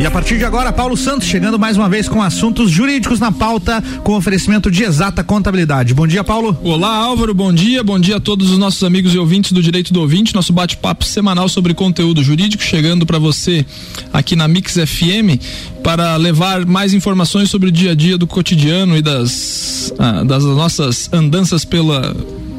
E a partir de agora, Paulo Santos chegando mais uma vez com assuntos jurídicos na pauta, com oferecimento de exata contabilidade. Bom dia, Paulo. Olá, Álvaro. Bom dia. Bom dia a todos os nossos amigos e ouvintes do Direito do Ouvinte. Nosso bate-papo semanal sobre conteúdo jurídico chegando para você aqui na Mix FM para levar mais informações sobre o dia a dia do cotidiano e das, ah, das nossas andanças pela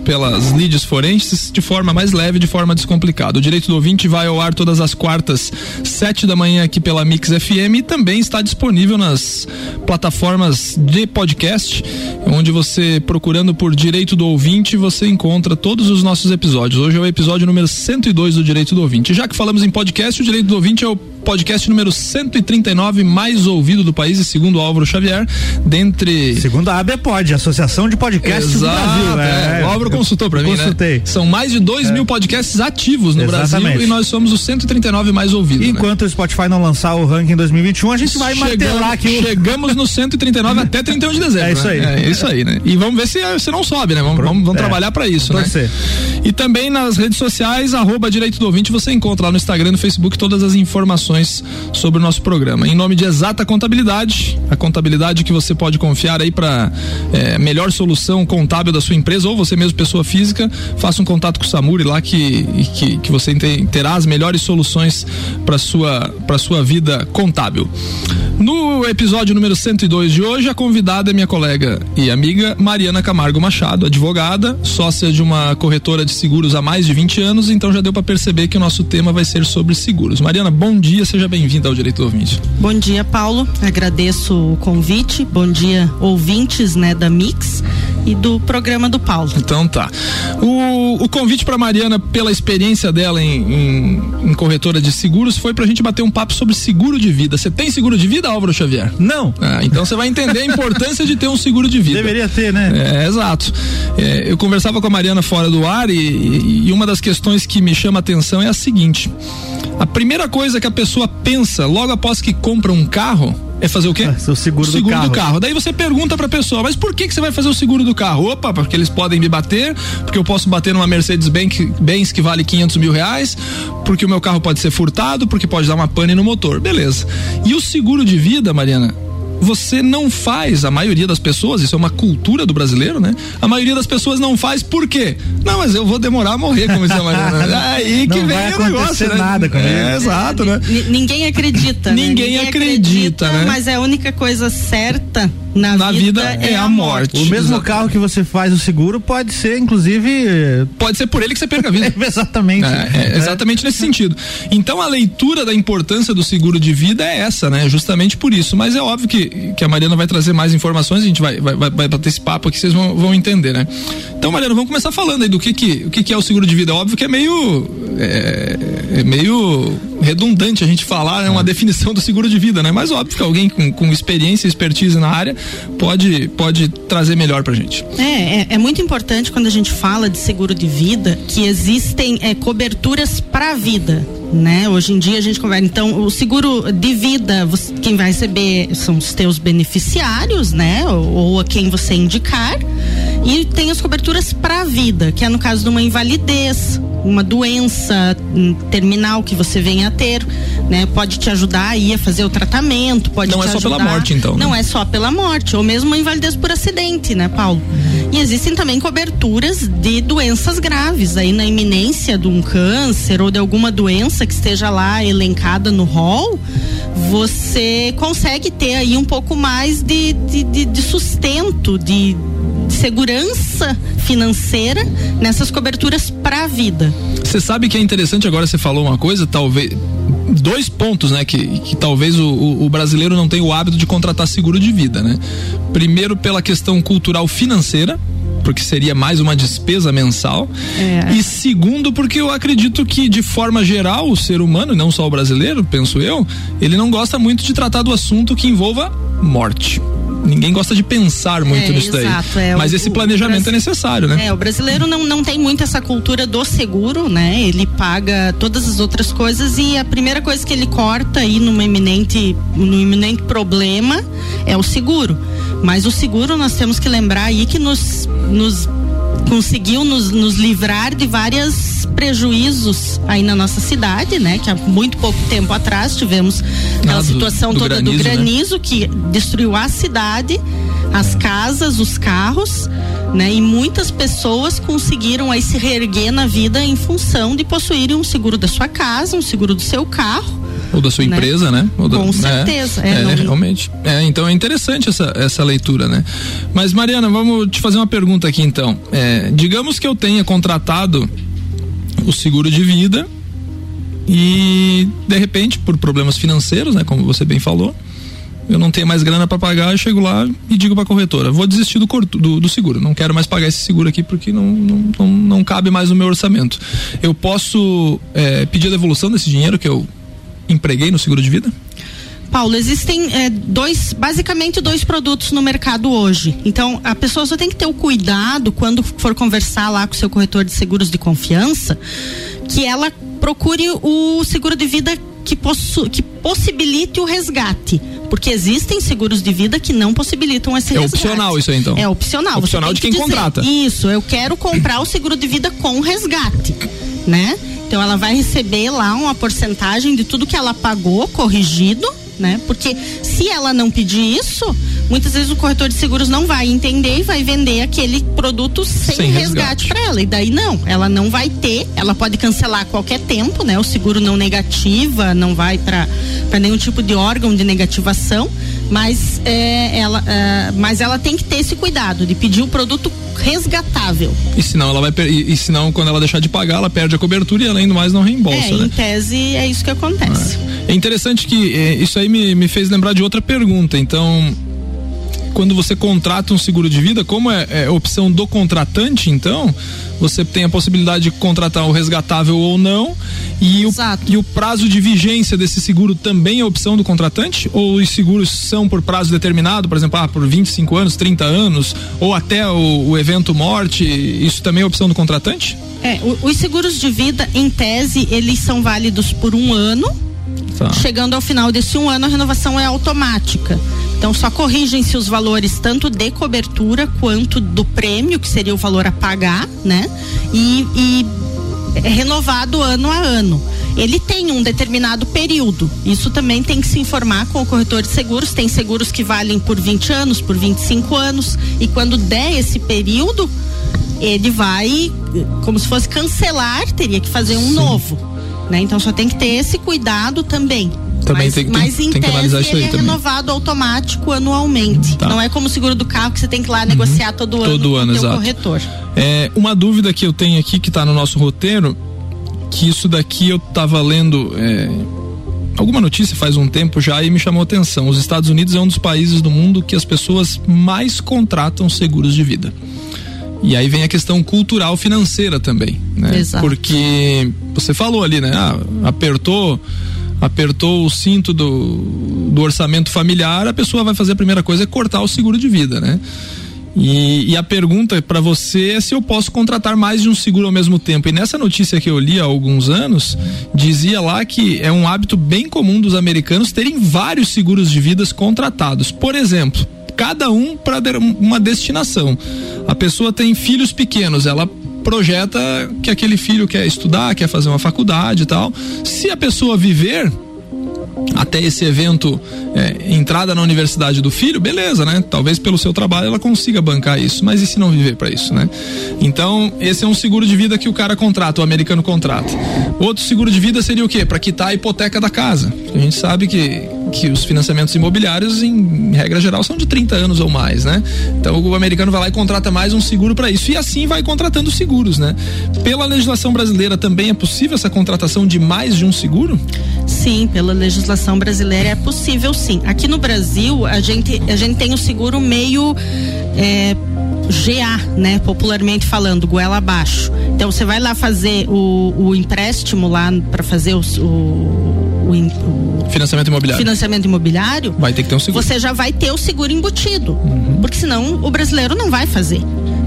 pelas lides forenses de forma mais leve, de forma descomplicada. O Direito do Ouvinte vai ao ar todas as quartas, sete da manhã aqui pela Mix FM e também está disponível nas plataformas de podcast, onde você procurando por Direito do Ouvinte, você encontra todos os nossos episódios. Hoje é o episódio número 102 do Direito do Ouvinte. Já que falamos em podcast, o Direito do Ouvinte é o podcast número 139 mais ouvido do país, e segundo Álvaro Xavier, dentre. Segundo a ABPOD, Associação de Podcasts Exato, do Brasil. É, é. O Álvaro consultou para mim. Né? Consultei. Né? São mais de 2 é. mil podcasts ativos no Exatamente. Brasil e nós somos os 139 mais ouvidos. Né? Enquanto né? o Spotify não lançar o ranking 2021, a gente vai chegamos, martelar aqui. Chegamos no 139 até 31 de dezembro. É isso aí. Né? É isso aí, né? E vamos ver se, se não sobe, né? Vamos, vamos, vamos é. trabalhar para isso, né? E também nas redes sociais, arroba Direito do Ouvinte, você encontra lá no Instagram e no Facebook todas as informações sobre o nosso programa. Em nome de Exata Contabilidade, a contabilidade que você pode confiar aí para é, melhor solução contábil da sua empresa ou você mesmo, pessoa física, faça um contato com o Samuri lá que, que, que você terá as melhores soluções para sua para sua vida contábil. No episódio número 102 de hoje, a convidada é minha colega e amiga Mariana Camargo Machado, advogada, sócia de uma corretora de seguros há mais de 20 anos, então já deu para perceber que o nosso tema vai ser sobre seguros. Mariana, bom dia, seja bem-vinda ao Direito ouvinte. Bom dia, Paulo. Agradeço o convite. Bom dia, ouvintes, né, da Mix e do programa do Paulo. Então tá. O, o convite para Mariana, pela experiência dela em, em, em, corretora de seguros, foi pra gente bater um papo sobre seguro de vida. Você tem seguro de vida, Álvaro Xavier? Não. Ah, então você vai entender a importância de ter um seguro de vida. Deveria ter, né? É, exato. É, eu conversava com a Mariana fora do ar e, e uma das questões que me chama a atenção é a seguinte: a primeira coisa que a pessoa pensa logo após que compra um carro é fazer o quê? É, o seguro, o seguro do, carro. do, carro. Daí você pergunta pra pessoa, mas por que, que você vai fazer o seguro do carro? Opa, porque eles podem me bater, porque eu posso bater numa Mercedes-Benz que vale 500 mil reais, porque o meu carro pode ser furtado, porque pode dar uma pane no motor. Beleza. E o seguro de vida, Mariana? Você não faz, a maioria das pessoas, isso é uma cultura do brasileiro, né? A maioria das pessoas não faz por quê? Não, mas eu vou demorar a morrer, como diz a Mariana. Aí que não vem vai o negócio, né? nada comigo. É, exato, né? ninguém acredita, né? Ninguém, ninguém acredita, acredita, né? Mas é a única coisa certa na, na vida, vida, é, é a morte. O mesmo Exato. carro que você faz o seguro pode ser, inclusive. Pode ser por ele que você perca a vida. exatamente. É, é, exatamente nesse sentido. Então a leitura da importância do seguro de vida é essa, né? Justamente por isso. Mas é óbvio que, que a Mariana vai trazer mais informações, a gente vai, vai, vai, vai bater esse papo aqui, vocês vão, vão entender, né? Então, Mariana, vamos começar falando aí do que, que, o que, que é o seguro de vida. É óbvio que é meio. É, é meio redundante a gente falar né, uma definição do seguro de vida, né? Mas óbvio que alguém com, com experiência e expertise na área pode, pode trazer melhor pra gente. É, é, é, muito importante quando a gente fala de seguro de vida que existem é, coberturas para a vida. Né? Hoje em dia a gente conversa. Então, o seguro de vida, você, quem vai receber são os teus beneficiários, né? Ou, ou a quem você indicar. E tem as coberturas para a vida, que é no caso de uma invalidez, uma doença terminal que você venha a ter, né? Pode te ajudar aí a fazer o tratamento, pode Não é só ajudar. pela morte, então. Né? Não é só pela morte, ou mesmo uma invalidez por acidente, né, Paulo? E existem também coberturas de doenças graves, aí na iminência de um câncer ou de alguma doença que esteja lá elencada no rol, você consegue ter aí um pouco mais de, de, de, de sustento, de segurança financeira nessas coberturas para a vida. Você sabe que é interessante agora você falou uma coisa, talvez dois pontos, né, que, que talvez o, o, brasileiro não tenha o hábito de contratar seguro de vida, né? Primeiro pela questão cultural financeira, porque seria mais uma despesa mensal. É. E segundo, porque eu acredito que, de forma geral, o ser humano, não só o brasileiro, penso eu, ele não gosta muito de tratar do assunto que envolva morte ninguém gosta de pensar muito é, nisso exato, daí. É, Mas o, esse planejamento é necessário, né? É, o brasileiro não, não tem muito essa cultura do seguro, né? Ele paga todas as outras coisas e a primeira coisa que ele corta aí numa iminente, no iminente problema é o seguro. Mas o seguro nós temos que lembrar aí que nos, nos conseguiu nos, nos livrar de várias grandes prejuízos aí na nossa cidade, né? Que há muito pouco tempo atrás tivemos ah, situação do, do toda granizo, do granizo né? que destruiu a cidade, as casas, os carros, né? E muitas pessoas conseguiram aí se reerguer na vida em função de possuírem um seguro da sua casa, um seguro do seu carro ou da sua né? empresa, né? Da, Com certeza. É, é, é realmente. É, então é interessante essa, essa leitura, né? Mas, Mariana, vamos te fazer uma pergunta aqui então. É, digamos que eu tenha contratado o seguro de vida e, de repente, por problemas financeiros, né? Como você bem falou, eu não tenho mais grana para pagar, eu chego lá e digo para a corretora, vou desistir do, do, do, seguro, não quero mais pagar esse seguro aqui porque não, não, não, não cabe mais no meu orçamento. Eu posso é, pedir a devolução desse dinheiro que eu empreguei no seguro de vida? Paulo, existem é, dois, basicamente dois produtos no mercado hoje. Então, a pessoa só tem que ter o cuidado quando for conversar lá com o seu corretor de seguros de confiança, que ela procure o seguro de vida que, possu, que possibilite o resgate. Porque existem seguros de vida que não possibilitam esse é resgate. É opcional isso aí, então? É opcional. Opcional de quem dizer, contrata. Isso, eu quero comprar o seguro de vida com resgate, né? Então ela vai receber lá uma porcentagem de tudo que ela pagou corrigido, né? Porque se ela não pedir isso, muitas vezes o corretor de seguros não vai entender e vai vender aquele produto sem, sem resgate, resgate para ela. E daí não, ela não vai ter, ela pode cancelar a qualquer tempo, né? O seguro não negativa, não vai para nenhum tipo de órgão de negativação, mas é, ela, é, mas ela tem que ter esse cuidado de pedir o produto resgatável. E senão ela vai e, e senão quando ela deixar de pagar, ela perde a cobertura e além do mais não reembolsa, é, né? Em tese é isso que acontece. É, é interessante que é, isso aí me, me fez lembrar de outra pergunta. Então, quando você contrata um seguro de vida, como é, é, opção do contratante, então, você tem a possibilidade de contratar o resgatável ou não. E o, e o prazo de vigência desse seguro também é opção do contratante? Ou os seguros são por prazo determinado, por exemplo, ah, por 25 anos, 30 anos, ou até o, o evento morte? Isso também é opção do contratante? É, o, os seguros de vida, em tese, eles são válidos por um ano. Tá. Chegando ao final desse um ano, a renovação é automática. Então só corrigem-se os valores tanto de cobertura quanto do prêmio, que seria o valor a pagar, né? E, e é renovado ano a ano. Ele tem um determinado período. Isso também tem que se informar com o corretor de seguros. Tem seguros que valem por 20 anos, por 25 anos. E quando der esse período, ele vai, como se fosse cancelar, teria que fazer um Sim. novo. Né? Então só tem que ter esse cuidado também. Também mas, tem, mas tem, em tem que analisar isso aí é também. renovado automático anualmente. Tá. Não é como o seguro do carro que você tem que ir lá uhum. negociar todo, todo ano todo ano, exato. corretor. É, uma dúvida que eu tenho aqui que está no nosso roteiro, que isso daqui eu estava lendo é, alguma notícia faz um tempo já e me chamou a atenção. Os Estados Unidos é um dos países do mundo que as pessoas mais contratam seguros de vida. E aí vem a questão cultural financeira também, né? Exato. Porque você falou ali, né? Ah, apertou apertou o cinto do, do orçamento familiar, a pessoa vai fazer a primeira coisa é cortar o seguro de vida, né? E, e, a pergunta para você é se eu posso contratar mais de um seguro ao mesmo tempo. E nessa notícia que eu li há alguns anos, dizia lá que é um hábito bem comum dos americanos terem vários seguros de vidas contratados. Por exemplo, cada um para uma destinação. A pessoa tem filhos pequenos, ela projeta que aquele filho quer estudar, quer fazer uma faculdade e tal. Se a pessoa viver até esse evento é, entrada na universidade do filho, beleza, né? Talvez pelo seu trabalho ela consiga bancar isso, mas e se não viver para isso, né? Então, esse é um seguro de vida que o cara contrata, o americano contrata. Outro seguro de vida seria o quê? Para quitar a hipoteca da casa. A gente sabe que que os financiamentos imobiliários, em regra geral, são de 30 anos ou mais, né? Então o americano vai lá e contrata mais um seguro para isso. E assim vai contratando seguros, né? Pela legislação brasileira também é possível essa contratação de mais de um seguro? Sim, pela legislação brasileira é possível sim. Aqui no Brasil, a gente, a gente tem o seguro meio. É, GA, né? Popularmente falando, goela abaixo. Então você vai lá fazer o, o empréstimo lá para fazer o, o, o, financiamento imobiliário. Financiamento imobiliário. Vai ter que ter um seguro. Você já vai ter o seguro embutido, uhum. porque senão o brasileiro não vai fazer.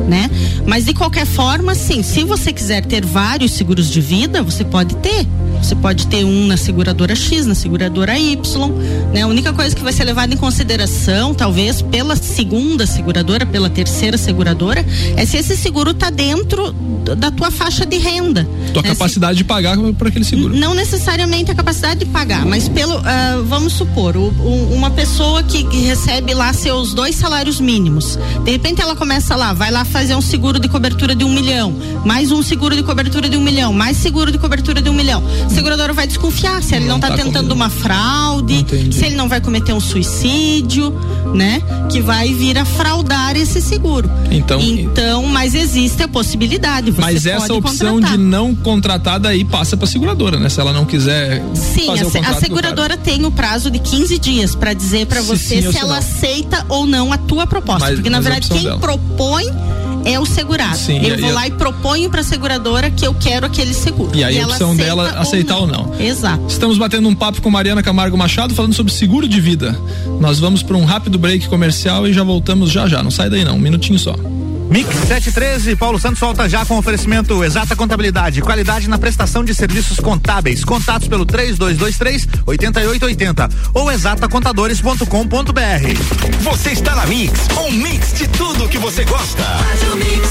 Né? Mas de qualquer forma, sim, se você quiser ter vários seguros de vida, você pode ter. Você pode ter um na seguradora X, na seguradora Y, né? A única coisa que vai ser levada em consideração, talvez pela segunda seguradora, pela terceira seguradora, é se esse seguro está dentro da tua faixa de renda. Tua né? capacidade se, de pagar por aquele seguro. Não necessariamente a capacidade de pagar, mas pelo, uh, vamos supor, o, o, uma pessoa que, que recebe lá seus dois salários mínimos, de repente ela começa lá, vai lá fazer um seguro de cobertura de um milhão, mais um seguro de cobertura de um milhão, mais seguro de cobertura de um milhão. O segurador vai desconfiar se ele não está tá tentando comigo. uma fraude, Entendi. se ele não vai cometer um suicídio, né? Que vai vir a fraudar esse seguro. Então, então mas existe a possibilidade. mas essa opção contratar. de não contratar daí passa para a seguradora, né? Se ela não quiser. Sim, a, a seguradora tem o prazo de 15 dias para dizer para você se, se ela não. aceita ou não a tua proposta, mas, porque na verdade quem dela. propõe é o segurado. Sim, eu vou lá e proponho para a seguradora que eu quero aquele seguro. E aí e a opção dela aceitar ou não. ou não. Exato. Estamos batendo um papo com Mariana Camargo Machado falando sobre seguro de vida. Nós vamos para um rápido break comercial e já voltamos já já. Não sai daí não, um minutinho só. Mix 713, Paulo Santos volta já com oferecimento Exata Contabilidade, qualidade na prestação de serviços contábeis. Contatos pelo 3223 8880 ou exatacontadores.com.br. Você está na Mix, um mix de tudo que você gosta. Faz o mix.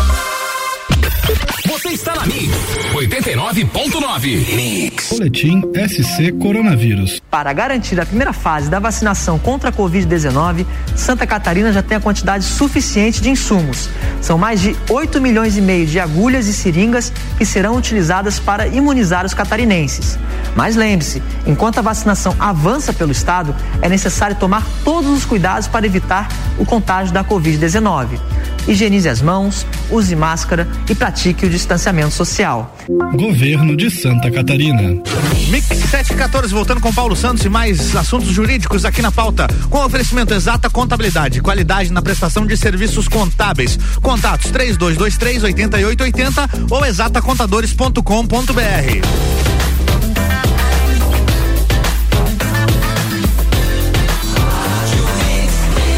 Você está na Mix 89.9. Mix. Boletim SC Coronavírus. Para garantir a primeira fase da vacinação contra a Covid-19, Santa Catarina já tem a quantidade suficiente de insumos. São mais de 8 milhões e meio de agulhas e seringas que serão utilizadas para imunizar os catarinenses. Mas lembre-se, enquanto a vacinação avança pelo estado, é necessário tomar todos os cuidados para evitar o contágio da Covid-19 higienize as mãos, use máscara e pratique o distanciamento social. Governo de Santa Catarina. Mix 714, voltando com Paulo Santos e mais assuntos jurídicos aqui na pauta. Com oferecimento exata contabilidade, qualidade na prestação de serviços contábeis. Contatos 3223 8880 ou exatacontadores.com.br.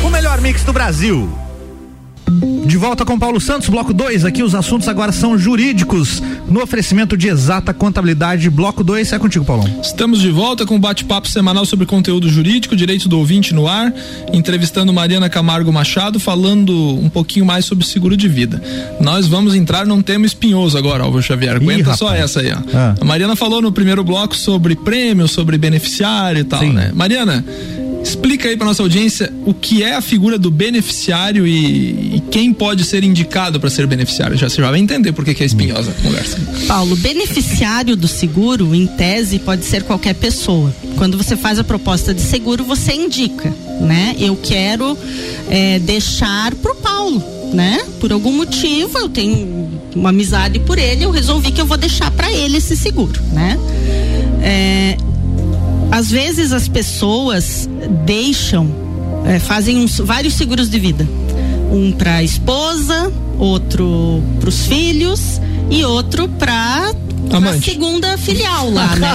O melhor mix do Brasil. De volta com Paulo Santos, bloco 2. Aqui os assuntos agora são jurídicos, no oferecimento de exata contabilidade. Bloco 2 é contigo, Paulão. Estamos de volta com um bate-papo semanal sobre conteúdo jurídico, direito do ouvinte no ar, entrevistando Mariana Camargo Machado, falando um pouquinho mais sobre seguro de vida. Nós vamos entrar num tema espinhoso agora, Álvaro Xavier. Aguenta Ih, só essa aí, ó. Ah. A Mariana falou no primeiro bloco sobre prêmio, sobre beneficiário e tal, Sim. né? Mariana, Explica aí para nossa audiência o que é a figura do beneficiário e, e quem pode ser indicado para ser beneficiário. Já você já vai entender por que, é espinhosa a conversa. Paulo, beneficiário do seguro, em tese, pode ser qualquer pessoa. Quando você faz a proposta de seguro, você indica, né? Eu quero é, deixar pro Paulo, né? Por algum motivo, eu tenho uma amizade por ele, eu resolvi que eu vou deixar para ele esse seguro, né? É, às vezes as pessoas deixam, é, fazem uns, vários seguros de vida. Um para a esposa, outro para os filhos e outro para a segunda filial lá, né?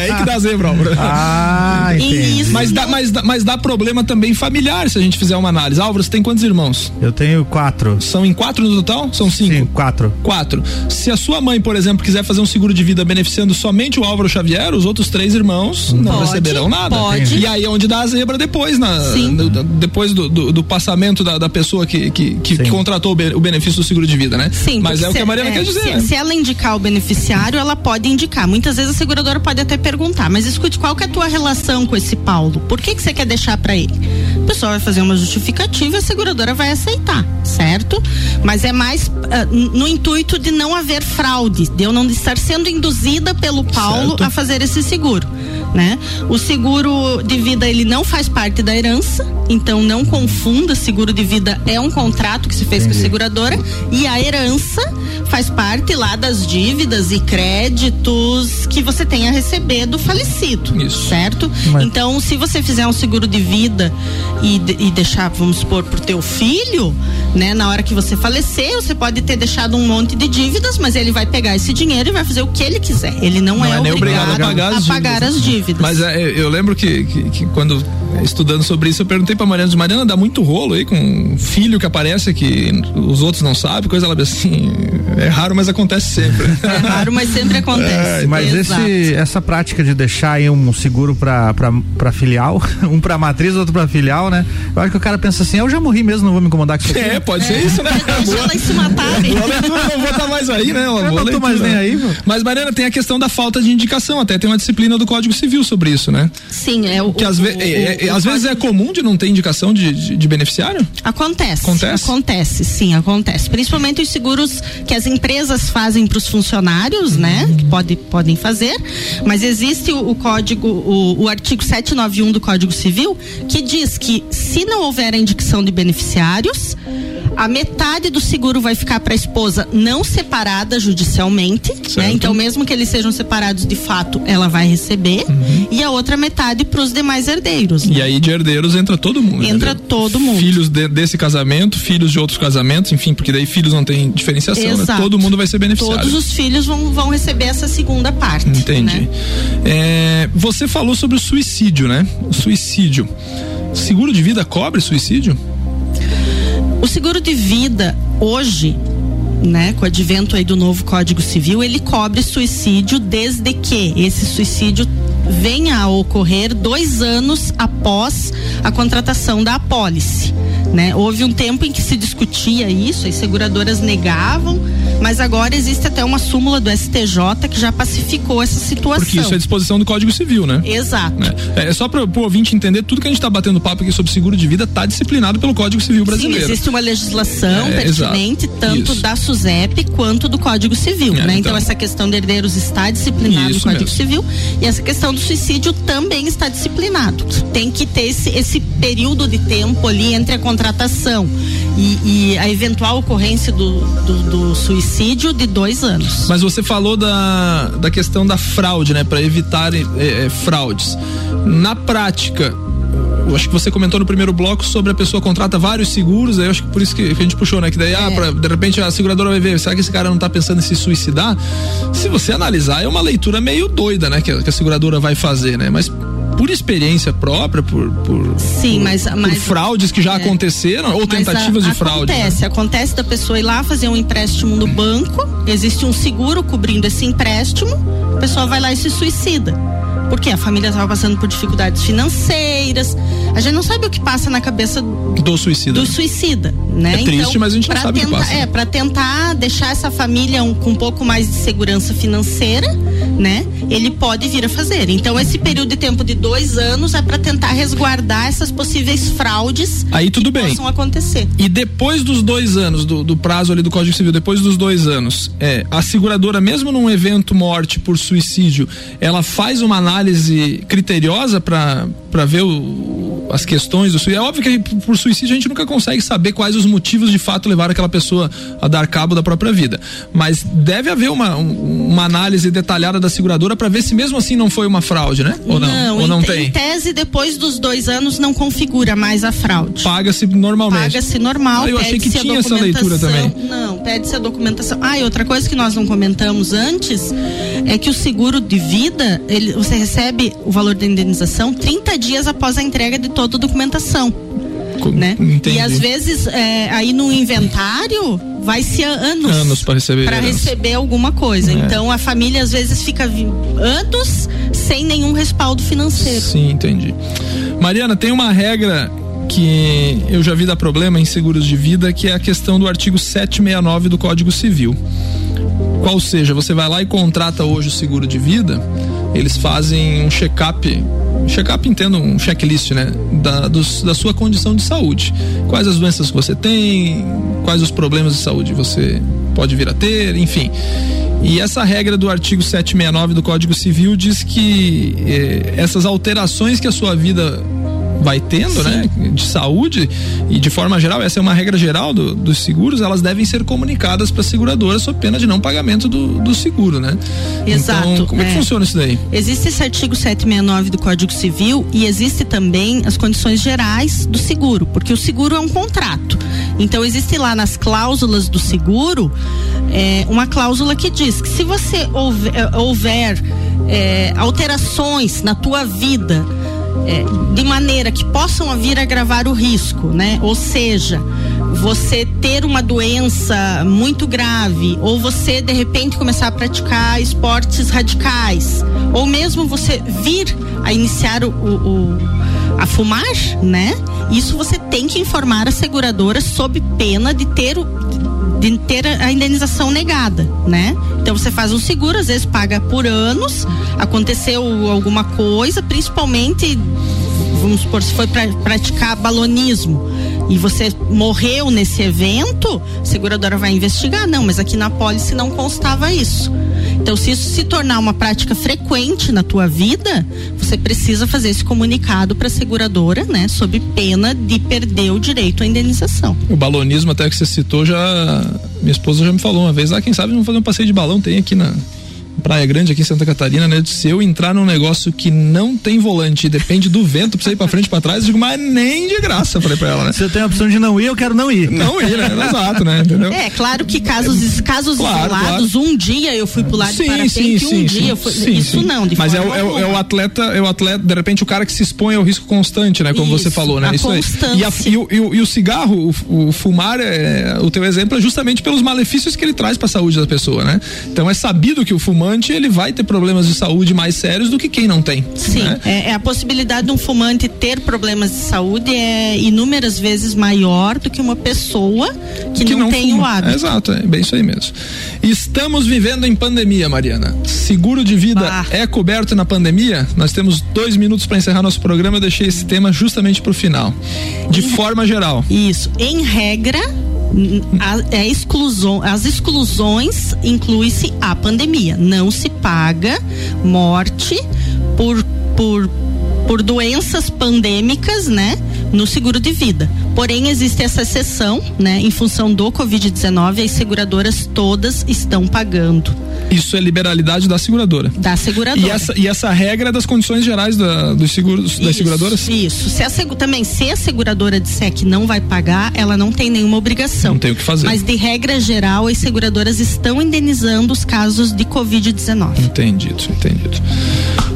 é aí que dá zebra, Ah, entendi. Mas dá, mas, dá, mas dá problema também familiar se a gente fizer uma análise. Álvaro, você tem quantos irmãos? Eu tenho quatro. São em quatro no total? São cinco? Sim, quatro. Quatro. Se a sua mãe, por exemplo, quiser fazer um seguro de vida beneficiando somente o Álvaro Xavier, os outros três irmãos não pode, receberão nada. Pode. E aí é onde dá a zebra depois, na, no, depois do, do, do, passamento da, da pessoa que, que, que, que contratou o benefício do seguro de vida, né? Sim. Mas é o que a Mariana é, quer dizer. Se, né? se ela indicar o beneficiário, ela pode indicar. Muitas vezes a seguradora pode até perguntar, mas escute qual que é a tua relação com esse Paulo? Por que que você quer deixar para ele? O pessoal vai fazer uma justificativa e a seguradora vai aceitar, certo? Mas é mais uh, no intuito de não haver fraude, de eu não estar sendo induzida pelo Paulo certo. a fazer esse seguro. Né? O seguro de vida ele não faz parte da herança, então não confunda, seguro de vida é um contrato que se fez Entendi. com a seguradora e a herança faz parte lá das dívidas e créditos que você tem a receber do falecido, Isso. certo? Mas... Então, se você fizer um seguro de vida e, e deixar, vamos supor, pro teu filho, né? Na hora que você falecer, você pode ter deixado um monte de dívidas, mas ele vai pegar esse dinheiro e vai fazer o que ele quiser. Ele não, não é, é obrigado, obrigado, a pagar, as, a pagar dívidas. as dívidas. Mas é, eu lembro que, que, que, quando estudando sobre isso, eu perguntei pra Mariana, Mariana dá muito rolo aí com um filho que aparece que os outros não sabem, coisa lá assim, é raro, mas acontece sempre. É raro, mas sempre acontece. É, mas esse, essa prática de deixar aí um seguro pra, pra, pra filial, um pra matriz, outro pra filial, né? Eu acho que o cara pensa assim, eu já morri mesmo, não vou me incomodar com isso aqui. É, pode ser isso, né? Deixa ela se leitura, não vou estar mais aí, né? Eu não tô mais nem aí. Mano. Mas, Mariana, tem a questão da falta de indicação, até tem uma disciplina do Código Civil sobre isso, né? Sim, é o. Que às, o, ve o, às vezes é comum de não ter indicação de, de, de, beneficiário? Acontece. Acontece? Acontece, sim, acontece. Principalmente os seguros que as empresas fazem para os funcionários, uhum. né? Que pode, podem fazer. Mas existe o, o código, o, o artigo 791 do Código Civil, que diz que se não houver a indicação de beneficiários, a metade do seguro vai ficar para a esposa não separada judicialmente, né? Então, mesmo que eles sejam separados de fato, ela vai receber. Uhum. E a outra metade para os demais herdeiros. Né? E aí de herdeiros entra todo mundo. Entra todo mundo. Filhos de, desse casamento, filhos de outros casamentos, enfim, porque daí filhos não tem diferenciação, né? Exato. né? Todo mundo vai ser beneficiado. Todos os filhos vão, vão receber essa segunda parte. Entendi. Né? É, você falou sobre o suicídio, né? O suicídio. Seguro de vida cobre suicídio? O seguro de vida hoje né, com o advento aí do novo Código Civil, ele cobre suicídio desde que esse suicídio venha a ocorrer dois anos após a contratação da apólice. Né? Houve um tempo em que se discutia isso, as seguradoras negavam, mas agora existe até uma súmula do STJ que já pacificou essa situação. Porque isso é disposição do Código Civil, né? Exato. Né? É, é só para o ouvinte entender, tudo que a gente está batendo papo aqui sobre seguro de vida está disciplinado pelo Código Civil brasileiro. Sim, existe uma legislação é, pertinente exato. tanto isso. da SUSEP quanto do Código Civil, é, né? Então, então, essa questão de herdeiros está disciplinado no Código mesmo. Civil e essa questão do suicídio também está disciplinado. Tem que ter esse, esse período de tempo ali entre a contratação e, e a eventual ocorrência do, do, do, suicídio de dois anos. Mas você falou da, da questão da fraude, né? Para evitar é, é, fraudes. Na prática, eu acho que você comentou no primeiro bloco sobre a pessoa contrata vários seguros, aí eu acho que por isso que, que a gente puxou, né? Que daí, ah, é. ah, pra, de repente a seguradora vai ver, será que esse cara não tá pensando em se suicidar? Se você analisar, é uma leitura meio doida, né? Que a, que a seguradora vai fazer, né? Mas por experiência própria, por, por, Sim, por, mas, mas por fraudes que já é, aconteceram ou tentativas a, de fraude. Né? Acontece, né? acontece da pessoa ir lá fazer um empréstimo no banco, existe um seguro cobrindo esse empréstimo, a pessoa vai lá e se suicida porque a família estava passando por dificuldades financeiras. A gente não sabe o que passa na cabeça do suicida. Do suicida, né? É triste, então, mas a gente não sabe tentar, o que passa. É, para tentar deixar essa família um, com um pouco mais de segurança financeira, né? Ele pode vir a fazer. Então, esse período de tempo de dois anos é para tentar resguardar essas possíveis fraudes Aí tudo que bem. possam acontecer. E depois dos dois anos, do, do prazo ali do Código Civil, depois dos dois anos, é, a seguradora, mesmo num evento morte por suicídio, ela faz uma análise criteriosa para ver o, as questões do suicídio. É óbvio que por suicídio a gente nunca consegue saber quais os motivos de fato levaram aquela pessoa a dar cabo da própria vida. Mas deve haver uma, uma análise detalhada da seguradora para ver se mesmo assim não foi uma fraude, né? Ou não? não Ou não em, tem? Em tese, depois dos dois anos não configura mais a fraude. Paga-se normalmente. Paga-se normal. Ah, eu achei que tinha essa leitura também. Não, pede-se a documentação. Ah, e outra coisa que nós não comentamos antes é que o seguro de vida, ele, você recebe o valor da indenização 30 dias após a entrega de toda a documentação. Né? E às vezes é, aí no inventário vai ser anos anos para receber para receber alguma coisa. É. Então a família às vezes fica anos sem nenhum respaldo financeiro. Sim, entendi. Mariana, tem uma regra que eu já vi dar problema em seguros de vida, que é a questão do artigo 769 do Código Civil. Qual seja, você vai lá e contrata hoje o seguro de vida, eles fazem um check-up check-up entendo um checklist, né? Da, dos, da sua condição de saúde. Quais as doenças que você tem, quais os problemas de saúde você pode vir a ter, enfim. E essa regra do artigo 769 do Código Civil diz que eh, essas alterações que a sua vida vai tendo, Sim. né? De saúde e de forma geral, essa é uma regra geral do, dos seguros, elas devem ser comunicadas para a seguradora sob pena de não pagamento do, do seguro, né? Exato. Então, como é, é que funciona isso daí? Existe esse artigo 769 do Código Civil e existe também as condições gerais do seguro, porque o seguro é um contrato. Então existe lá nas cláusulas do seguro é, uma cláusula que diz que se você houver, é, houver é, alterações na tua vida é, de maneira que possam vir a agravar o risco, né? Ou seja, você ter uma doença muito grave, ou você de repente começar a praticar esportes radicais, ou mesmo você vir a iniciar o, o, a fumar, né? Isso você tem que informar a seguradora sob pena de ter o de ter a indenização negada, né? Então você faz um seguro, às vezes paga por anos, aconteceu alguma coisa, principalmente vamos supor, se foi para praticar balonismo e você morreu nesse evento, a seguradora vai investigar. Não, mas aqui na pólice não constava isso. Então, se isso se tornar uma prática frequente na tua vida, você precisa fazer esse comunicado para a seguradora, né, sob pena de perder o direito à indenização. O balonismo até que você citou já, minha esposa já me falou uma vez, ah, quem sabe vamos fazer um passeio de balão, tem aqui na Praia Grande aqui em Santa Catarina, né? Se eu entrar num negócio que não tem volante e depende do vento pra você ir pra frente e pra trás, eu digo, mas nem de graça, falei pra ela, né? Se eu tenho a opção de não ir, eu quero não ir. Não ir, né? Exato, né? Entendeu? É, claro que casos, casos claro, isolados, claro. um dia eu fui pular de sim, parapente, sim, sim, um dia eu fui, sim, isso sim. não, de Mas é o, é, o, é o atleta, é o atleta, de repente o cara que se expõe ao risco constante, né? Como isso, você falou, né? isso constância. aí. E, a, e, o, e, o, e o cigarro, o, o, fumar, é, o teu exemplo é justamente pelos malefícios que ele traz pra saúde da pessoa, né? Então é sabido que o fumante, ele vai ter problemas de saúde mais sérios do que quem não tem. Sim, né? é, é, a possibilidade de um fumante ter problemas de saúde é inúmeras vezes maior do que uma pessoa que, que não, não, tem fuma. o hábito. É, exato, é bem isso aí mesmo. Estamos vivendo em pandemia, Mariana. Seguro de vida bah. é coberto na pandemia? Nós temos dois minutos para encerrar nosso programa. Eu deixei esse tema justamente para o final. De em, forma geral. Isso. Em regra, a, a exclusão, as exclusões inclui-se a pandemia. Não se paga morte por, por, por doenças pandêmicas, né? No seguro de vida. Porém, existe essa exceção, né? Em função do Covid-19, as seguradoras todas estão pagando. Isso é liberalidade da seguradora. Da seguradora. E essa, e essa regra é das condições gerais da, dos seguros, isso, das seguradoras? Isso. Se a, também, se a seguradora disser que não vai pagar, ela não tem nenhuma obrigação. Não tem o que fazer. Mas de regra geral, as seguradoras estão indenizando os casos de Covid-19. Entendido, entendido.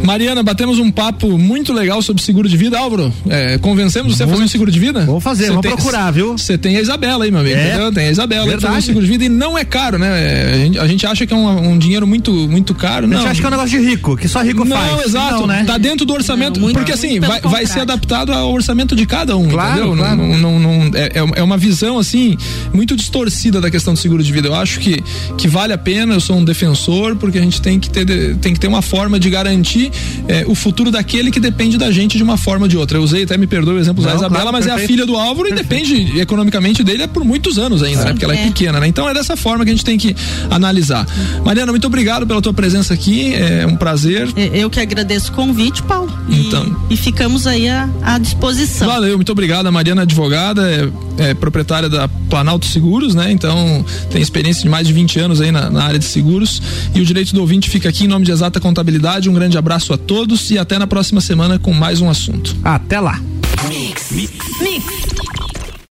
Mariana, batemos um papo muito legal sobre seguro de vida. Álvaro, é, convencemos você a fazer um seguro de vida? Vou fazer, vou procurar, viu? Você tem a Isabela aí, meu amigo. É. Tem a Isabela Verdade. fazer um seguro de vida e não é caro, né? É, a, gente, a, gente, acha que é um, um, dinheiro muito, muito caro. Não. A gente acha que é um negócio de rico, que só rico não, faz. Não, exato. Não, né? Tá dentro do orçamento. Não, porque assim, vai, vai, ser adaptado ao orçamento de cada um, claro, entendeu? Claro. Não, não, é, é, é uma visão, assim, muito distorcida da questão do seguro de vida. Eu acho que, que vale a pena, eu sou um defensor, porque a gente tem que ter, tem que ter uma forma de garantir é, o futuro daquele que depende da gente de uma forma ou de outra. Eu usei, até me perdoe o exemplo da Isabela, claro, mas perfeito. é a filha do Álvaro e depende economicamente dele é por muitos anos ainda, né? Porque ela é, é, pequena, né? Então é dessa forma que a gente tem que analisar. Mariana, muito obrigado pela tua presença aqui, é um prazer. Eu que agradeço o convite, Paulo. Então. E, e ficamos aí à, à, disposição. Valeu, muito obrigado. A Mariana é advogada, é, é, proprietária da Planalto Seguros, né? Então tem experiência de mais de 20 anos aí na, na área de seguros. E o direito do ouvinte fica aqui em nome de Exata Contabilidade. Um grande abraço a todos e até na próxima semana com mais um assunto. Até lá. Mix. Mix. Mix.